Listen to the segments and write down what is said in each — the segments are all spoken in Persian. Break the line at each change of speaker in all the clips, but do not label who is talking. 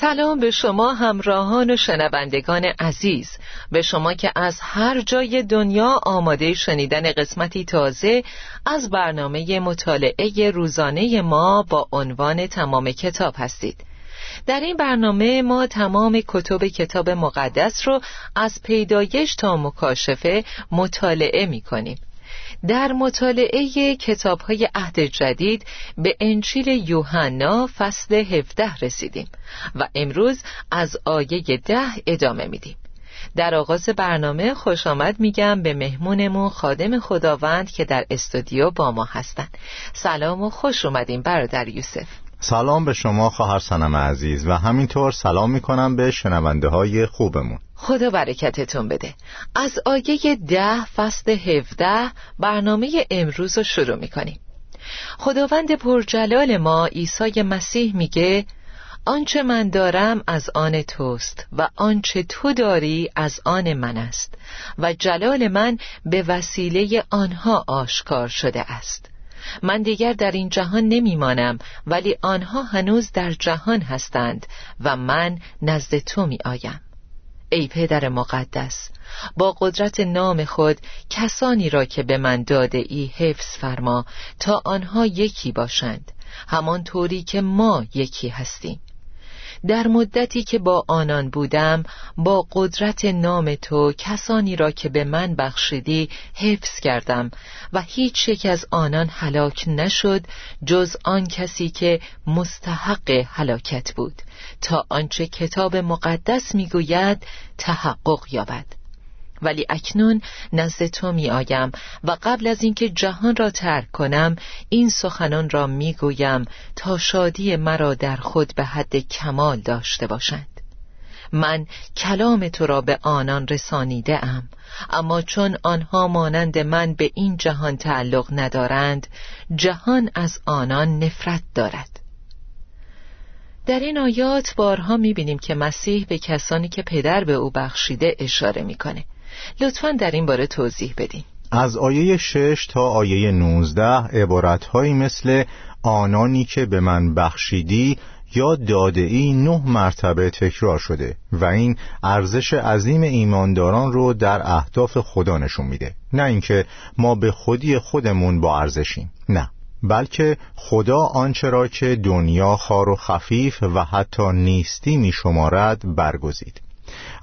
سلام به شما همراهان و شنوندگان عزیز. به شما که از هر جای دنیا آماده شنیدن قسمتی تازه از برنامه مطالعه روزانه ما با عنوان تمام کتاب هستید. در این برنامه ما تمام کتب کتاب مقدس رو از پیدایش تا مکاشفه مطالعه می کنیم در مطالعه کتاب های عهد جدید به انچیل یوحنا فصل 17 رسیدیم و امروز از آیه ده ادامه میدیم. در آغاز برنامه خوش آمد میگم به مهمونمون خادم خداوند که در استودیو با ما هستند سلام و خوش اومدیم برادر یوسف.
سلام به شما خواهر سنم عزیز و همینطور سلام می‌کنم به شنونده های خوبمون.
خدا برکتتون بده. از آیه ده فصل هفده برنامه امروز رو شروع می‌کنیم. خداوند پرجلال ما عیسی مسیح میگه آنچه من دارم از آن توست و آنچه تو داری از آن من است و جلال من به وسیله آنها آشکار شده است. من دیگر در این جهان نمیمانم ولی آنها هنوز در جهان هستند و من نزد تو می آیم ای پدر مقدس با قدرت نام خود کسانی را که به من داده ای حفظ فرما تا آنها یکی باشند همان طوری که ما یکی هستیم. در مدتی که با آنان بودم با قدرت نام تو کسانی را که به من بخشیدی حفظ کردم و هیچ یک از آنان هلاک نشد جز آن کسی که مستحق هلاکت بود. تا آنچه کتاب مقدس می‌گوید تحقق یابد. ولی اکنون نزد تو می آیم و قبل از اینکه جهان را ترک کنم این سخنان را می گویم تا شادی مرا در خود به حد کمال داشته باشند. من کلام تو را به آنان رسانیده ام اما چون آنها مانند من به این جهان تعلق ندارند جهان از آنان نفرت دارد. در این آیات بارها می‌بینیم که مسیح به کسانی که پدر به او بخشیده اشاره می‌کنه لطفا در این باره توضیح بدین.
از آیه 6 تا آیه 19 عبارتهایی مثل آنانی که به من بخشیدی یا داده ای نه مرتبه تکرار شده و این ارزش عظیم ایمانداران رو در اهداف خدا نشون میده. نه اینکه ما به خودی خودمون با ارزشیم. نه. بلکه خدا آنچه را که دنیا خار و خفیف و حتی نیستی می شمارد برگزید.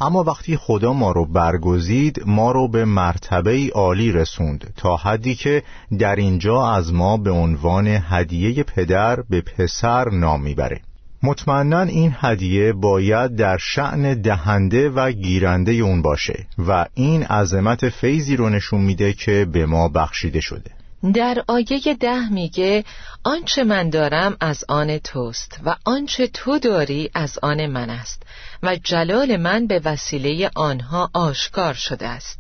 اما وقتی خدا ما رو برگزید ما رو به مرتبه عالی رسوند تا حدی که در اینجا از ما به عنوان هدیه پدر به پسر نام می‌بره. مطمئنا این هدیه باید در شعن دهنده و گیرنده اون باشه و این عظمت فیضی رو نشون میده که به ما بخشیده شده.
در آیه ده میگه آنچه من دارم از آن توست و آنچه تو داری از آن من است و جلال من به وسیله آنها آشکار شده است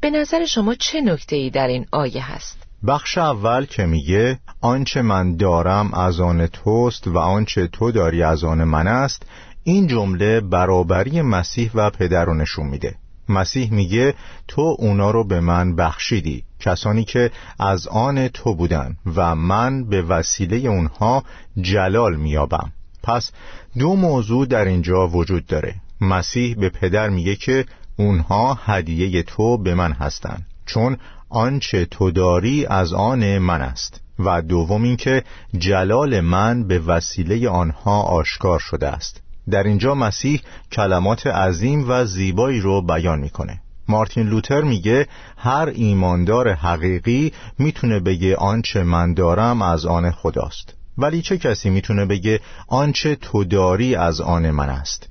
به نظر شما چه نکته ای در این آیه هست؟
بخش اول که میگه آنچه من دارم از آن توست و آنچه تو داری از آن من است این جمله برابری مسیح و پدر رو نشون میده مسیح میگه تو اونا رو به من بخشیدی کسانی که از آن تو بودن و من به وسیله اونها جلال میابم پس دو موضوع در اینجا وجود داره. مسیح به پدر میگه که اونها هدیه تو به من هستند چون آنچه تو داری از آن من است. و دوم اینکه جلال من به وسیله آنها آشکار شده است. در اینجا مسیح کلمات عظیم و زیبایی رو بیان می‌کنه. مارتین لوتر میگه هر ایماندار حقیقی می‌تونه بگه آنچه من دارم از آن خداست. ولی چه کسی می‌تونه بگه آنچه تو داری از آن من است؟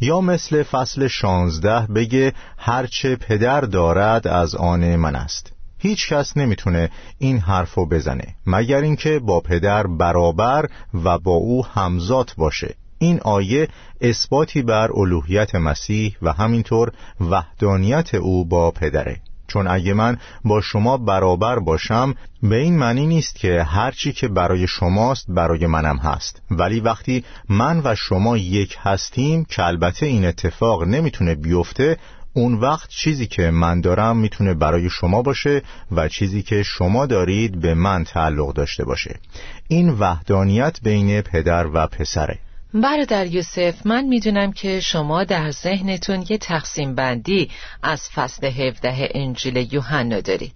یا مثل فصل شانزده بگه هرچه پدر دارد از آن من است. هیچ کس نمی‌تونه این حرفو بزنه مگر اینکه با پدر برابر و با او همزاد باشه. این آیه اثباتی بر الوهیت مسیح و همینطور وحدانیت او با پدره. چون اگه من با شما برابر باشم به این معنی نیست که هرچی که برای شماست برای منم هست. ولی وقتی من و شما یک هستیم که البته این اتفاق نمی‌تونه بیفته اون وقت چیزی که من دارم می‌تونه برای شما باشه و چیزی که شما دارید به من تعلق داشته باشه. این وحدانیت بین پدر و پسره.
برادر یوسف من می‌دونم که شما در ذهنتون یه تقسیم بندی از فصل 17 انجیل یوحنا دارید.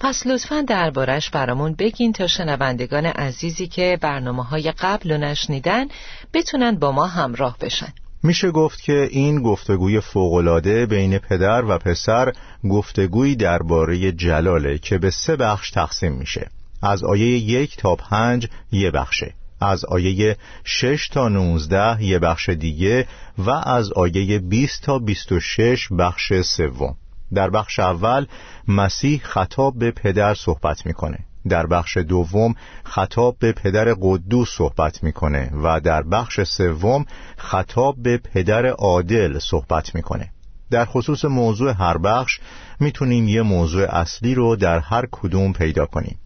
پس لطفا دربارش برامون بگین تا شنوندگان عزیزی که برنامه های قبل رو نشنیدن بتونن با ما همراه بشن.
میشه گفت که این گفتگوی فوقالعاده بین پدر و پسر گفتگویی درباره جلاله که به سه بخش تقسیم میشه. از آیه یک تا پنج یه بخشه. از آیه 6 تا 19 یه بخش دیگه و از آیه 20 تا 26 بخش سوم. در بخش اول مسیح خطاب به پدر صحبت می‌کنه. در بخش دوم خطاب به پدر قدوس صحبت می‌کنه و در بخش سوم خطاب به پدر عادل صحبت می‌کنه. در خصوص موضوع هر بخش می‌تونیم یه موضوع اصلی رو در هر کدوم پیدا کنیم.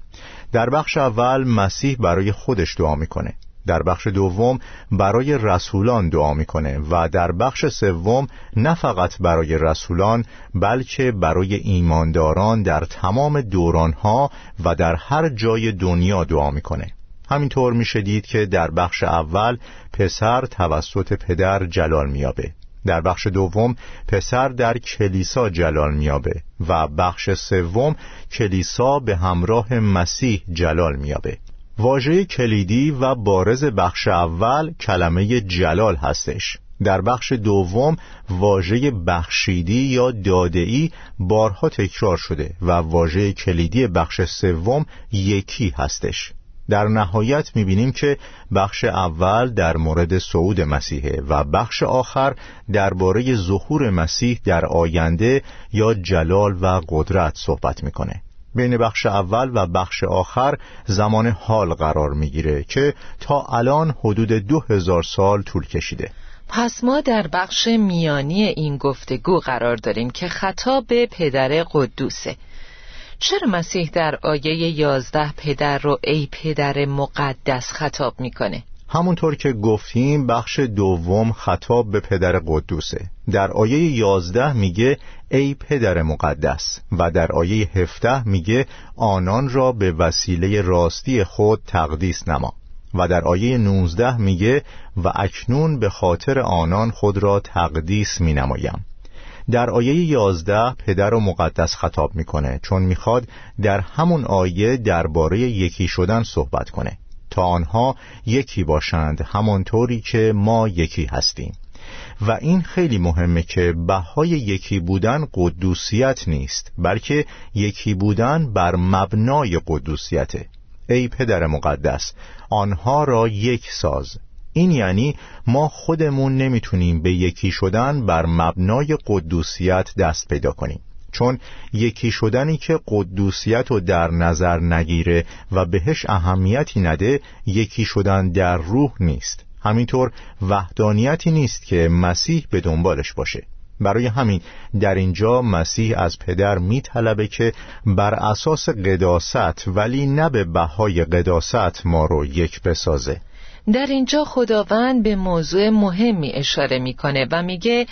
در بخش اول مسیح برای خودش دعا می‌کنه. در بخش دوم برای رسولان دعا می‌کنه و در بخش سوم نه فقط برای رسولان بلکه برای ایمانداران در تمام دورانها و در هر جای دنیا دعا می‌کنه. همینطور میشه دید که در بخش اول پسر توسط پدر جلال میابه در بخش دوم پسر در کلیسا جلال میابه و بخش سوم کلیسا به همراه مسیح جلال میابه واژه کلیدی و بارز بخش اول کلمه جلال هستش. در بخش دوم واژه بخشیدی یا دادهی بارها تکرار شده و واژه کلیدی بخش سوم یکی هستش. در نهایت می‌بینیم که بخش اول در مورد صعود مسیحه و بخش آخر درباره ظهور مسیح در آینده یا جلال و قدرت صحبت می‌کنه. بین بخش اول و بخش آخر زمان حال قرار می‌گیره که تا الان حدود دو هزار سال طول کشیده.
پس ما در بخش میانی این گفتگو قرار داریم که خطاب به پدر قدوسه. چرا مسیح در آیه یازده پدر رو ای پدر مقدس خطاب می‌کنه؟
همونطور که گفتیم بخش دوم خطاب به پدر قدوسه. در آیه یازده میگه ای پدر مقدس و در آیه هفته میگه آنان را به وسیله راستی خود تقدیس نما. و در آیه 19 میگه و اکنون به خاطر آنان خود را تقدیس می نمایم در آیه 11 پدر و مقدس خطاب می‌کنه چون می‌خواد در همون آیه درباره یکی شدن صحبت کنه. تا آنها یکی باشند همانطوری که ما یکی هستیم. و این خیلی مهمه که بهای یکی بودن قدوسیت نیست بلکه یکی بودن بر مبنای قدوسیته. ای پدر مقدس آنها را یک ساز. این یعنی ما خودمون نمی‌تونیم به یکی شدن بر مبنای قدوسیت دست پیدا کنیم. چون یکی شدنی که قدوسیت رو در نظر نگیره و بهش اهمیتی نده یکی شدن در روح نیست. همینطور وحدانیتی نیست که مسیح به دنبالش باشه. برای همین در اینجا مسیح از پدر میطلبه که بر اساس قداست ولی نه به بهای قداست ما رو یک بسازه.
در اینجا خداوند به موضوع مهمی اشاره می‌کنه و میگه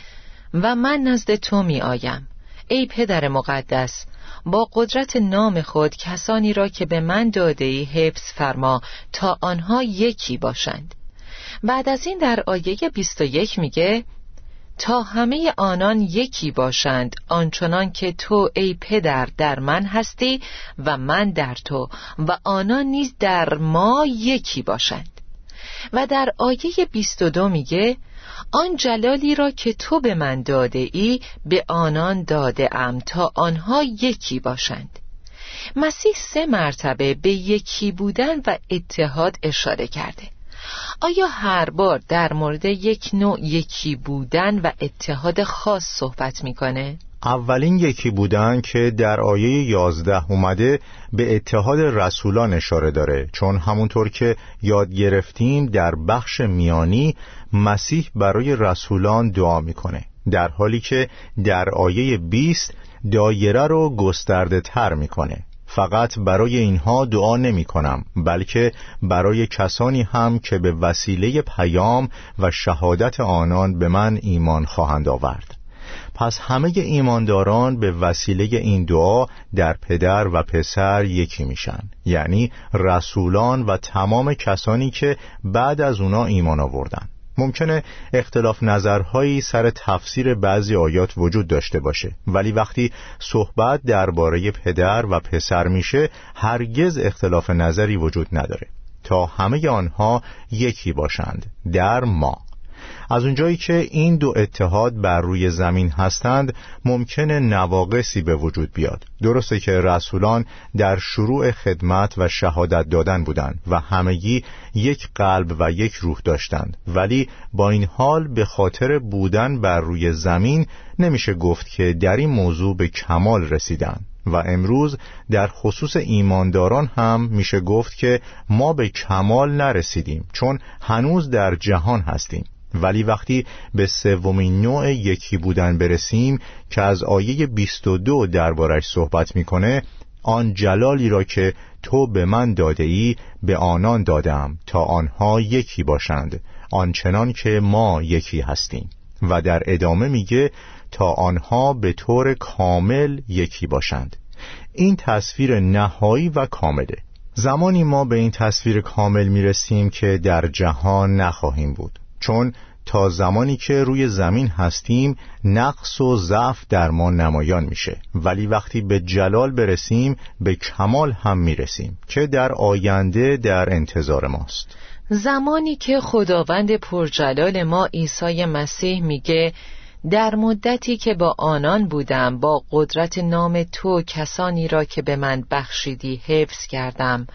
و من نزد تو می آیم ای پدر مقدس با قدرت نام خود کسانی را که به من داده ای حفظ فرما تا آنها یکی باشند. بعد از این در آیه 21 میگه تا همه آنان یکی باشند آنچنان که تو ای پدر در من هستی و من در تو و آنان نیز در ما یکی باشند. و در آیه 22 میگه آن جلالی را که تو به من داده ای به آنان داده ام تا آنها یکی باشند مسیح سه مرتبه به یکی بودن و اتحاد اشاره کرده آیا هر بار در مورد یک نوع یکی بودن و اتحاد خاص صحبت می‌کنه؟
اولین یکی بودن که در آیه یازده اومده به اتحاد رسولان اشاره داره. چون همونطور که یاد گرفتیم در بخش میانی مسیح برای رسولان دعا می‌کنه در حالی که در آیه 20 دایره رو گسترده تر می‌کنه. فقط برای اینها دعا نمی کنم بلکه برای کسانی هم که به وسیله پیام و شهادت آنان به من ایمان خواهند آورد. پس همه ایمانداران به وسیله این دعا در پدر و پسر یکی میشن. یعنی رسولان و تمام کسانی که بعد از اونا ایمان آوردن. ممکنه اختلاف نظرهایی سر تفسیر بعضی آیات وجود داشته باشه. ولی وقتی صحبت درباره پدر و پسر میشه هرگز اختلاف نظری وجود نداره. تا همه آنها یکی باشند در ما. از اونجایی که این دو اتحاد بر روی زمین هستند ممکنه نواقصی به وجود بیاد. درسته که رسولان در شروع خدمت و شهادت دادن بودند و همگی یک قلب و یک روح داشتند. ولی با این حال به خاطر بودن بر روی زمین نمیشه گفت که در این موضوع به کمال رسیدند و امروز در خصوص ایمانداران هم میشه گفت که ما به کمال نرسیدیم چون هنوز در جهان هستیم. ولی وقتی به سومین نوع یکی بودن برسیم که از آیه 22 دربارش صحبت می‌کنه آن جلالی را که تو به من داده ای به آنان دادم تا آنها یکی باشند آنچنان که ما یکی هستیم. و در ادامه میگه تا آنها به طور کامل یکی باشند. این تصویر نهایی و کامله. زمانی ما به این تصویر کامل می‌رسیم که در جهان نخواهیم بود. چون تا زمانی که روی زمین هستیم نقص و ضعف در ما نمایان میشه. ولی وقتی به جلال برسیم به کمال هم می‌رسیم که در آینده در انتظار ماست.
زمانی که خداوند پرجلال ما عیسی مسیح میگه در مدتی که با آنان بودم با قدرت نام تو کسانی را که به من بخشیدی حفظ کردم.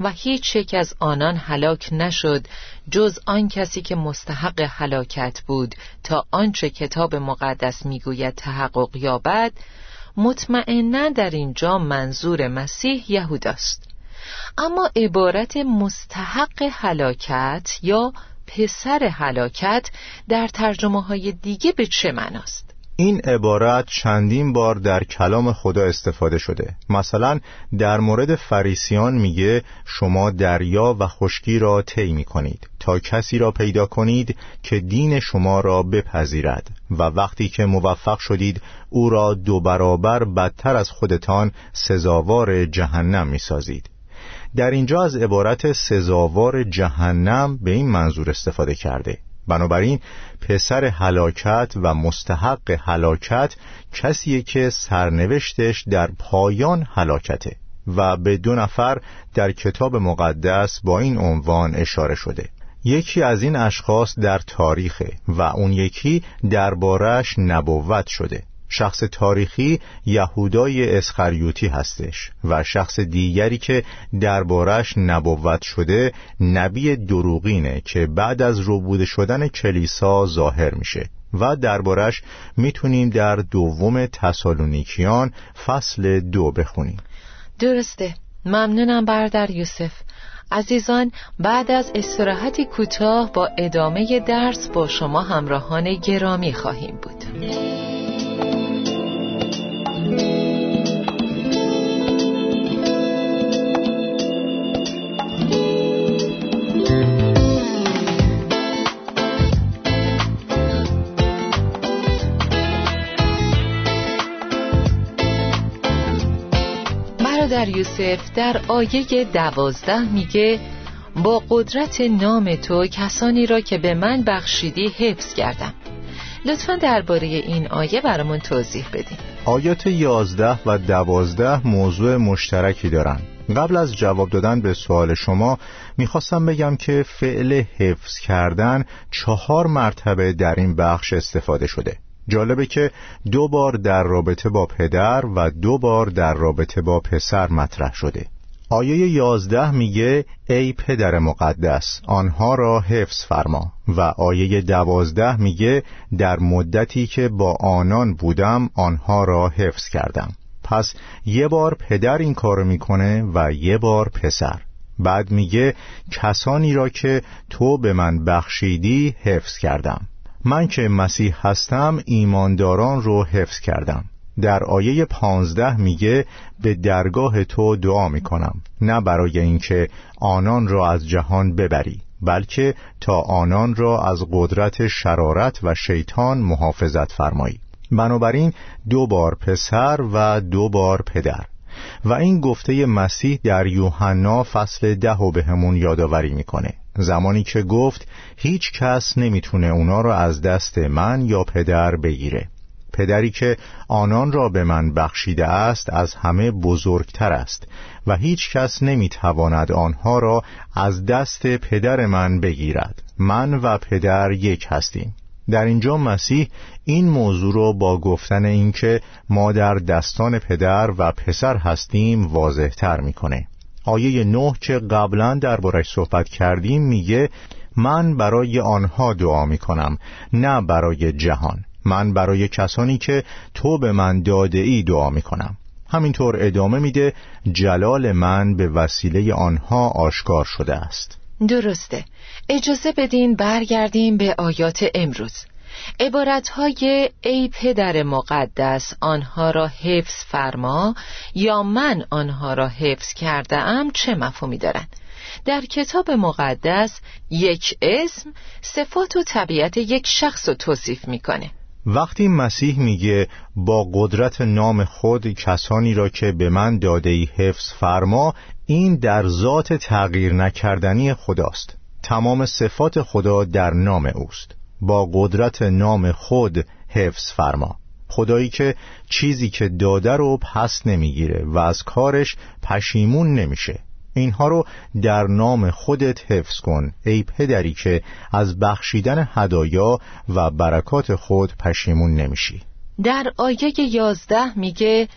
و هیچ یک از آنان هلاک نشد جز آن کسی که مستحق هلاکت بود تا آنچه کتاب مقدس می‌گوید تحقق یابد مطمئنا در اینجا منظور مسیح یهوداست اما عبارت مستحق هلاکت یا پسر هلاکت در ترجمه های دیگه به چه معناست؟
این عبارت چندین بار در کلام خدا استفاده شده. مثلا در مورد فریسیان میگه شما دریا و خشکی را طی می کنید تا کسی را پیدا کنید که دین شما را بپذیرد و وقتی که موفق شدید او را دو برابر بدتر از خودتان سزاوار جهنم می سازید در اینجا از عبارت سزاوار جهنم به این منظور استفاده کرده. بنابراین پسر هلاکت و مستحق هلاکت کسیه که سرنوشتش در پایان هلاکته و به دو نفر در کتاب مقدس با این عنوان اشاره شده. یکی از این اشخاص در تاریخه و اون یکی دربارش نبوت شده. شخص تاریخی یهودای اسخریوتی هستش و شخص دیگری که دربارش نبوت شده نبی دروغینه که بعد از روبوده شدن کلیسا ظاهر میشه و دربارش می‌تونیم در دوم تسالونیکیان فصل دو بخونیم.
درسته. ممنونم بردر یوسف. عزیزان بعد از استراحتی کوتاه با ادامه درس با شما همراهان گرامی خواهیم بود. در یوسف در آیه دوازده میگه با قدرت نام تو کسانی را که به من بخشیدی حفظ کردم. لطفا درباره این آیه برامون توضیح بدین.
آیات یازده و دوازده موضوع مشترکی دارن. قبل از جواب دادن به سوال شما می‌خواستم بگم که فعل حفظ کردن چهار مرتبه در این بخش استفاده شده. جالبه که دو بار در رابطه با پدر و دو بار در رابطه با پسر مطرح شده. آیه یازده میگه ای پدر مقدس آنها را حفظ فرما. و آیه دوازده میگه در مدتی که با آنان بودم آنها را حفظ کردم. پس یه بار پدر این کارو می‌کنه و یه بار پسر. بعد میگه کسانی را که تو به من بخشیدی حفظ کردم. من که مسیح هستم ایمانداران رو حفظ کردم. در آیه پانزده میگه به درگاه تو دعا می‌کنم. نه برای اینکه آنان را از جهان ببری بلکه تا آنان را از قدرت شرارت و شیطان محافظت فرمایی. بنابراین دو بار پسر و دو بار پدر. و این گفته مسیح در یوحنا فصل ده و به همون یادآوری می‌کنه. زمانی که گفت هیچ کس نمی‌تونه اونا را از دست من یا پدر بگیره. پدری که آنان را به من بخشیده است از همه بزرگتر است و هیچ کس نمی‌تواند آنها را از دست پدر من بگیرد. من و پدر یک هستیم. در اینجا مسیح این موضوع را با گفتن اینکه ما در دستان پدر و پسر هستیم واضح تر می‌کنه. آیه نه که قبلا دربارش صحبت کردیم میگه من برای آنها دعا می‌کنم نه برای جهان. من برای کسانی که تو به من داده ای دعا می‌کنم. همینطور ادامه میده جلال من به وسیله آنها آشکار شده است.
درسته. اجازه بدین برگردیم به آیات امروز. عبارتهای ای پدر مقدس آنها را حفظ فرما یا من آنها را حفظ کرده ام چه مفهومی دارند؟ در کتاب مقدس یک اسم صفات و طبیعت یک شخص رو توصیف می‌کنه.
وقتی مسیح میگه با قدرت نام خود کسانی را که به من داده ای حفظ فرما این در ذات تغییر نکردنی خداست. تمام صفات خدا در نام اوست. با قدرت نام خود حفظ فرما. خدایی که چیزی که داده رو پس نمی‌گیره و از کارش پشیمون نمیشه. اینها رو در نام خودت حفظ کن ای پدری که از بخشیدن هدایا و برکات خود پشیمون نمیشی.
در آیه یازده میگه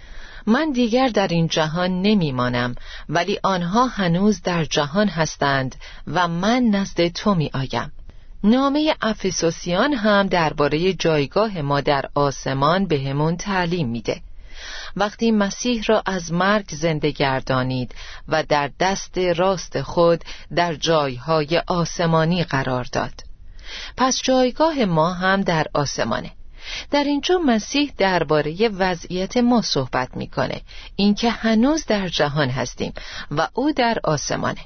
من دیگر در این جهان نمیمانم ولی آنها هنوز در جهان هستند و من نزد تو می آیم نامه افسوسیان هم درباره جایگاه ما در آسمان بهمون تعلیم میده. وقتی مسیح را از مرگ زنده گردانید و در دست راست خود در جایهای آسمانی قرار داد. پس جایگاه ما هم در آسمانه. در اینجا مسیح درباره وضعیت ما صحبت می‌کنه. اینکه هنوز در جهان هستیم و او در آسمانه.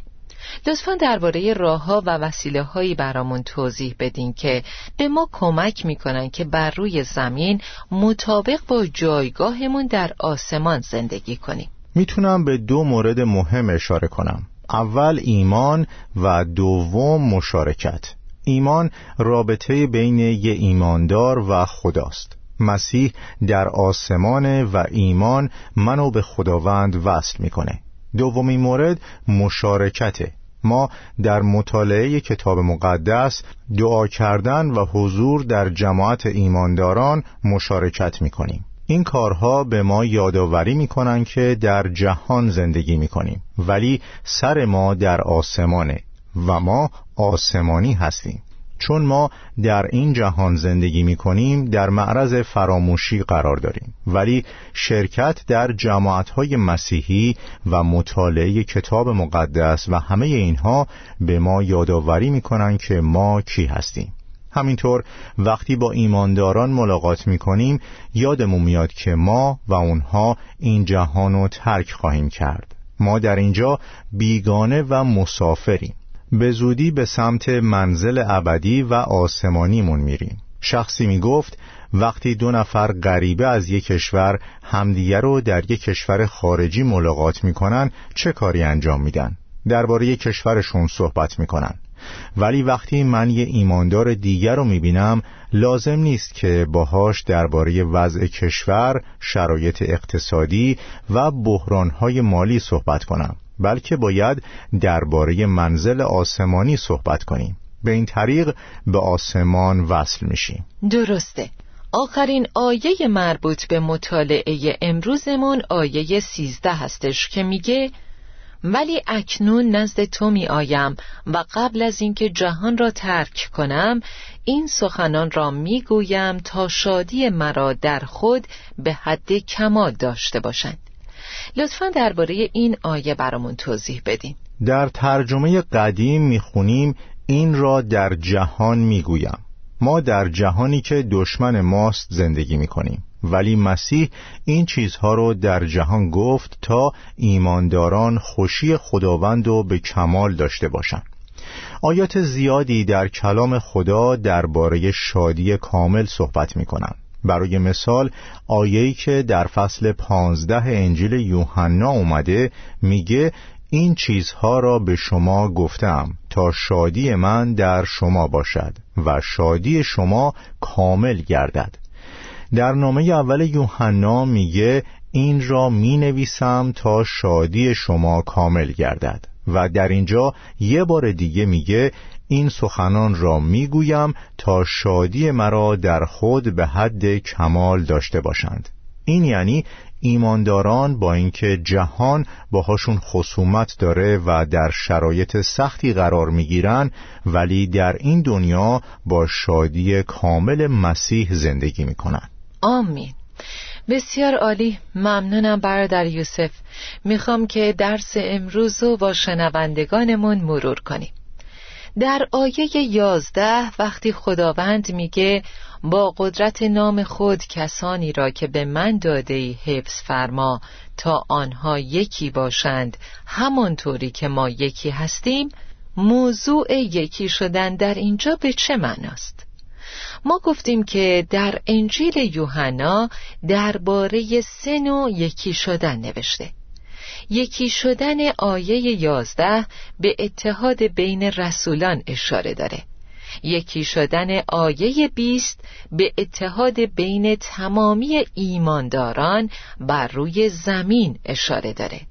لطفا درباره راهها و وسیله هایی برامون توضیح بدین که به ما کمک می‌کنن که بر روی زمین مطابق با جایگاهمون در آسمان زندگی کنیم.
می‌تونم به دو مورد مهم اشاره کنم. اول ایمان و دوم مشارکت. ایمان رابطه بین یه ایماندار و خداست. مسیح در آسمان و ایمان منو به خداوند وصل می‌کنه. دومین مورد مشارکته. ما در مطالعه کتاب مقدس دعا کردن و حضور در جماعت ایمانداران مشارکت می‌کنیم. این کارها به ما یادآوری می‌کنن که در جهان زندگی می‌کنیم. ولی سر ما در آسمانه و ما آسمانی هستیم. چون ما در این جهان زندگی می کنیم در معرض فراموشی قرار داریم. ولی شرکت در جماعتهای مسیحی و مطالعه کتاب مقدس و همه اینها به ما یادآوری می کنن که ما کی هستیم. همینطور وقتی با ایمانداران ملاقات می کنیم یادمون میاد که ما و اونها این جهان رو ترک خواهیم کرد. ما در اینجا بیگانه و مسافریم. به زودی به سمت منزل ابدی و آسمانیمون میریم. شخصی می‌گفت وقتی دو نفر غریبه از یک کشور همدیگر رو در یک کشور خارجی ملاقات می‌کنن چه کاری انجام میدن؟ درباره کشورشون صحبت می‌کنن. ولی وقتی من یه ایماندار دیگر رو می‌بینم لازم نیست که باهاش درباره وضع کشور، شرایط اقتصادی و بحرانهای مالی صحبت کنم. بلکه باید درباره منزل آسمانی صحبت کنیم. به این طریق به آسمان وصل میشیم.
درسته. آخرین آیه مربوط به مطالعه امروزمون آیه سیزده هستش که میگه ولی اکنون نزد تو می آیم و قبل از اینکه جهان را ترک کنم این سخنان را می گویم تا شادی مرا در خود به حد کمال داشته باشند. لطفا درباره این آیه برامون توضیح بدین.
در ترجمه قدیم می‌خونیم این را در جهان می‌گویم. ما در جهانی که دشمن ماست زندگی می‌کنیم. ولی مسیح این چیزها رو در جهان گفت تا ایمانداران خوشی خداوند رو به کمال داشته باشند آیات زیادی در کلام خدا درباره شادی کامل صحبت می کنند. برای مثال آیه‌ای که در فصل پانزده انجیل یوحنا اومده میگه این چیزها را به شما گفتم تا شادی من در شما باشد و شادی شما کامل گردد. در نامه اول یوحنا میگه این را می نویسم تا شادی شما کامل گردد. و در اینجا یه بار دیگه میگه این سخنان را می‌گویم تا شادی مرا در خود به حد کمال داشته باشند. این یعنی ایمانداران با اینکه جهان باهاشون خصومت داره و در شرایط سختی قرار می‌گیرن ولی در این دنیا با شادی کامل مسیح زندگی می‌کنن.
آمین. بسیار عالی. ممنونم برادر یوسف. می‌خوام که درس امروز رو با شنوندگانمون مرور کنیم. در آیه یازده وقتی خداوند میگه با قدرت نام خود کسانی را که به من داده ای حفظ فرما تا آنها یکی باشند همانطوری که ما یکی هستیم موضوع یکی شدن در اینجا به چه معناست؟ ما گفتیم که در انجیل یوحنا درباره سه نوع یکی شدن نوشته یکی شدن آیه یازده به اتحاد بین رسولان اشاره داره. یکی شدن آیه بیست به اتحاد بین تمامی ایمانداران بر روی زمین اشاره داره.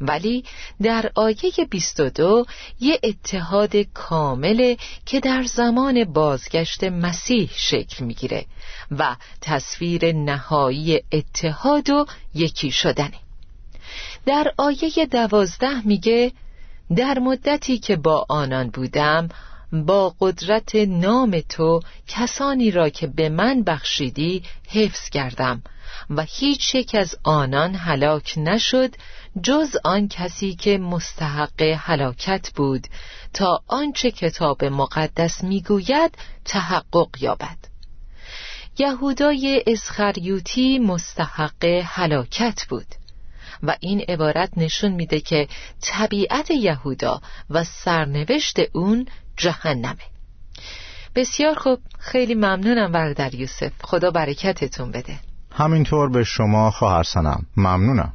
ولی در آیه 22 یه اتحاد کامله که در زمان بازگشت مسیح شکل می‌گیره و تصویر نهایی اتحاد و یکی شدنه. در آیه دوازده میگه در مدتی که با آنان بودم با قدرت نام تو کسانی را که به من بخشیدی حفظ کردم و هیچ یک از آنان هلاک نشد جز آن کسی که مستحق هلاکت بود تا آنچه کتاب مقدس می‌گوید تحقق یابد. یهودای اسخریوتی مستحق هلاکت بود. و این عبارت نشون میده که طبیعت یهودا و سرنوشت اون جهنمه. بسیار خوب خیلی ممنونم برادر یوسف. خدا برکتتون بده.
همینطور به شما خواهر سنم. ممنونم.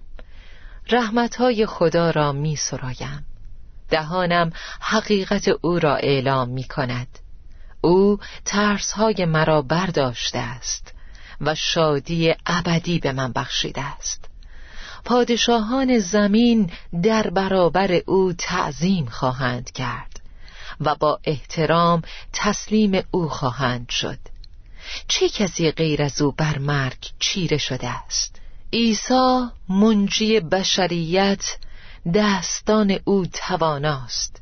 رحمتهای خدا را می سرایم دهانم حقیقت او را اعلام می کند او ترسهای مرا برداشته است و شادی ابدی به من بخشیده است. پادشاهان زمین در برابر او تعظیم خواهند کرد و با احترام تسلیم او خواهند شد. چه کسی غیر از او بر مرگ چیره شده است؟ عیسی منجی بشریت دستان او تواناست.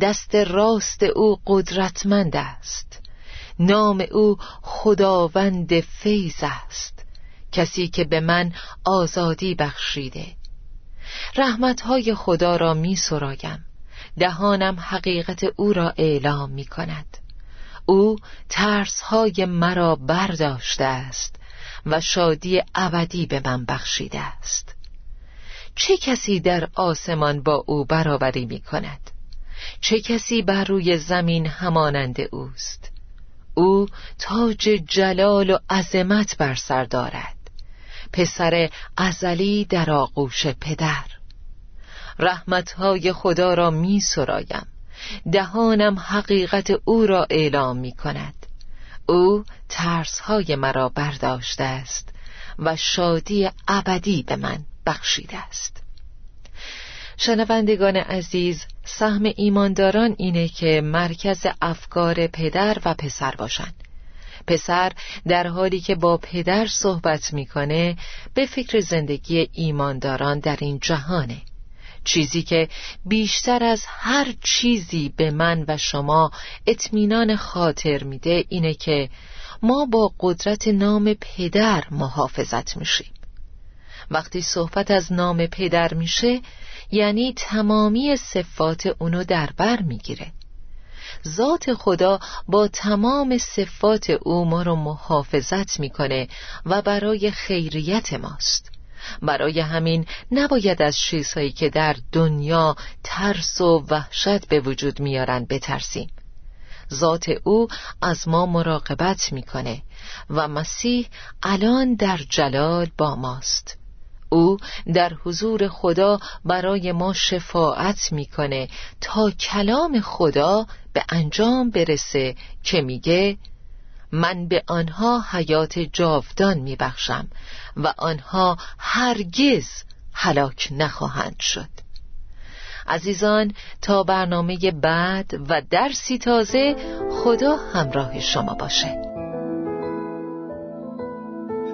دست راست او قدرتمند است. نام او خداوند فیض است. کسی که به من آزادی بخشیده. رحمتهای خدا را می سرایم. دهانم حقیقت او را اعلام می کند. او ترسهای مرا برداشته است و شادی ابدی به من بخشیده است. چه کسی در آسمان با او برابری می کند؟ چه کسی بر روی زمین همانند اوست؟ او تاج جلال و عظمت بر سر دارد. پسر ازلی در آغوش پدر. رحمتهای خدا را می سرایم. دهانم حقیقت او را اعلام می کند. او ترسهای مرا برداشته است و شادی ابدی به من بخشیده است. شنوندگان عزیز سهم ایمانداران اینه که مرکز افکار پدر و پسر باشند. پسر در حالی که با پدر صحبت می‌کنه به فکر زندگی ایمانداران در این جهانه. چیزی که بیشتر از هر چیزی به من و شما اطمینان خاطر میده اینه که ما با قدرت نام پدر محافظت میشیم. وقتی صحبت از نام پدر میشه یعنی تمامی صفات اونو در بر می‌گیره. ذات خدا با تمام صفات او ما رو محافظت می‌کنه و برای خیریت ماست. برای همین نباید از چیزهایی که در دنیا ترس و وحشت به وجود میارن بترسیم. ذات او از ما مراقبت می‌کنه و مسیح الان در جلال با ماست. او در حضور خدا برای ما شفاعت می‌کنه تا کلام خدا به انجام برسه که میگه من به آنها حیات جاودان میبخشم و آنها هرگز هلاک نخواهند شد. عزیزان تا برنامه بعد و درسی تازه خدا همراه شما باشه.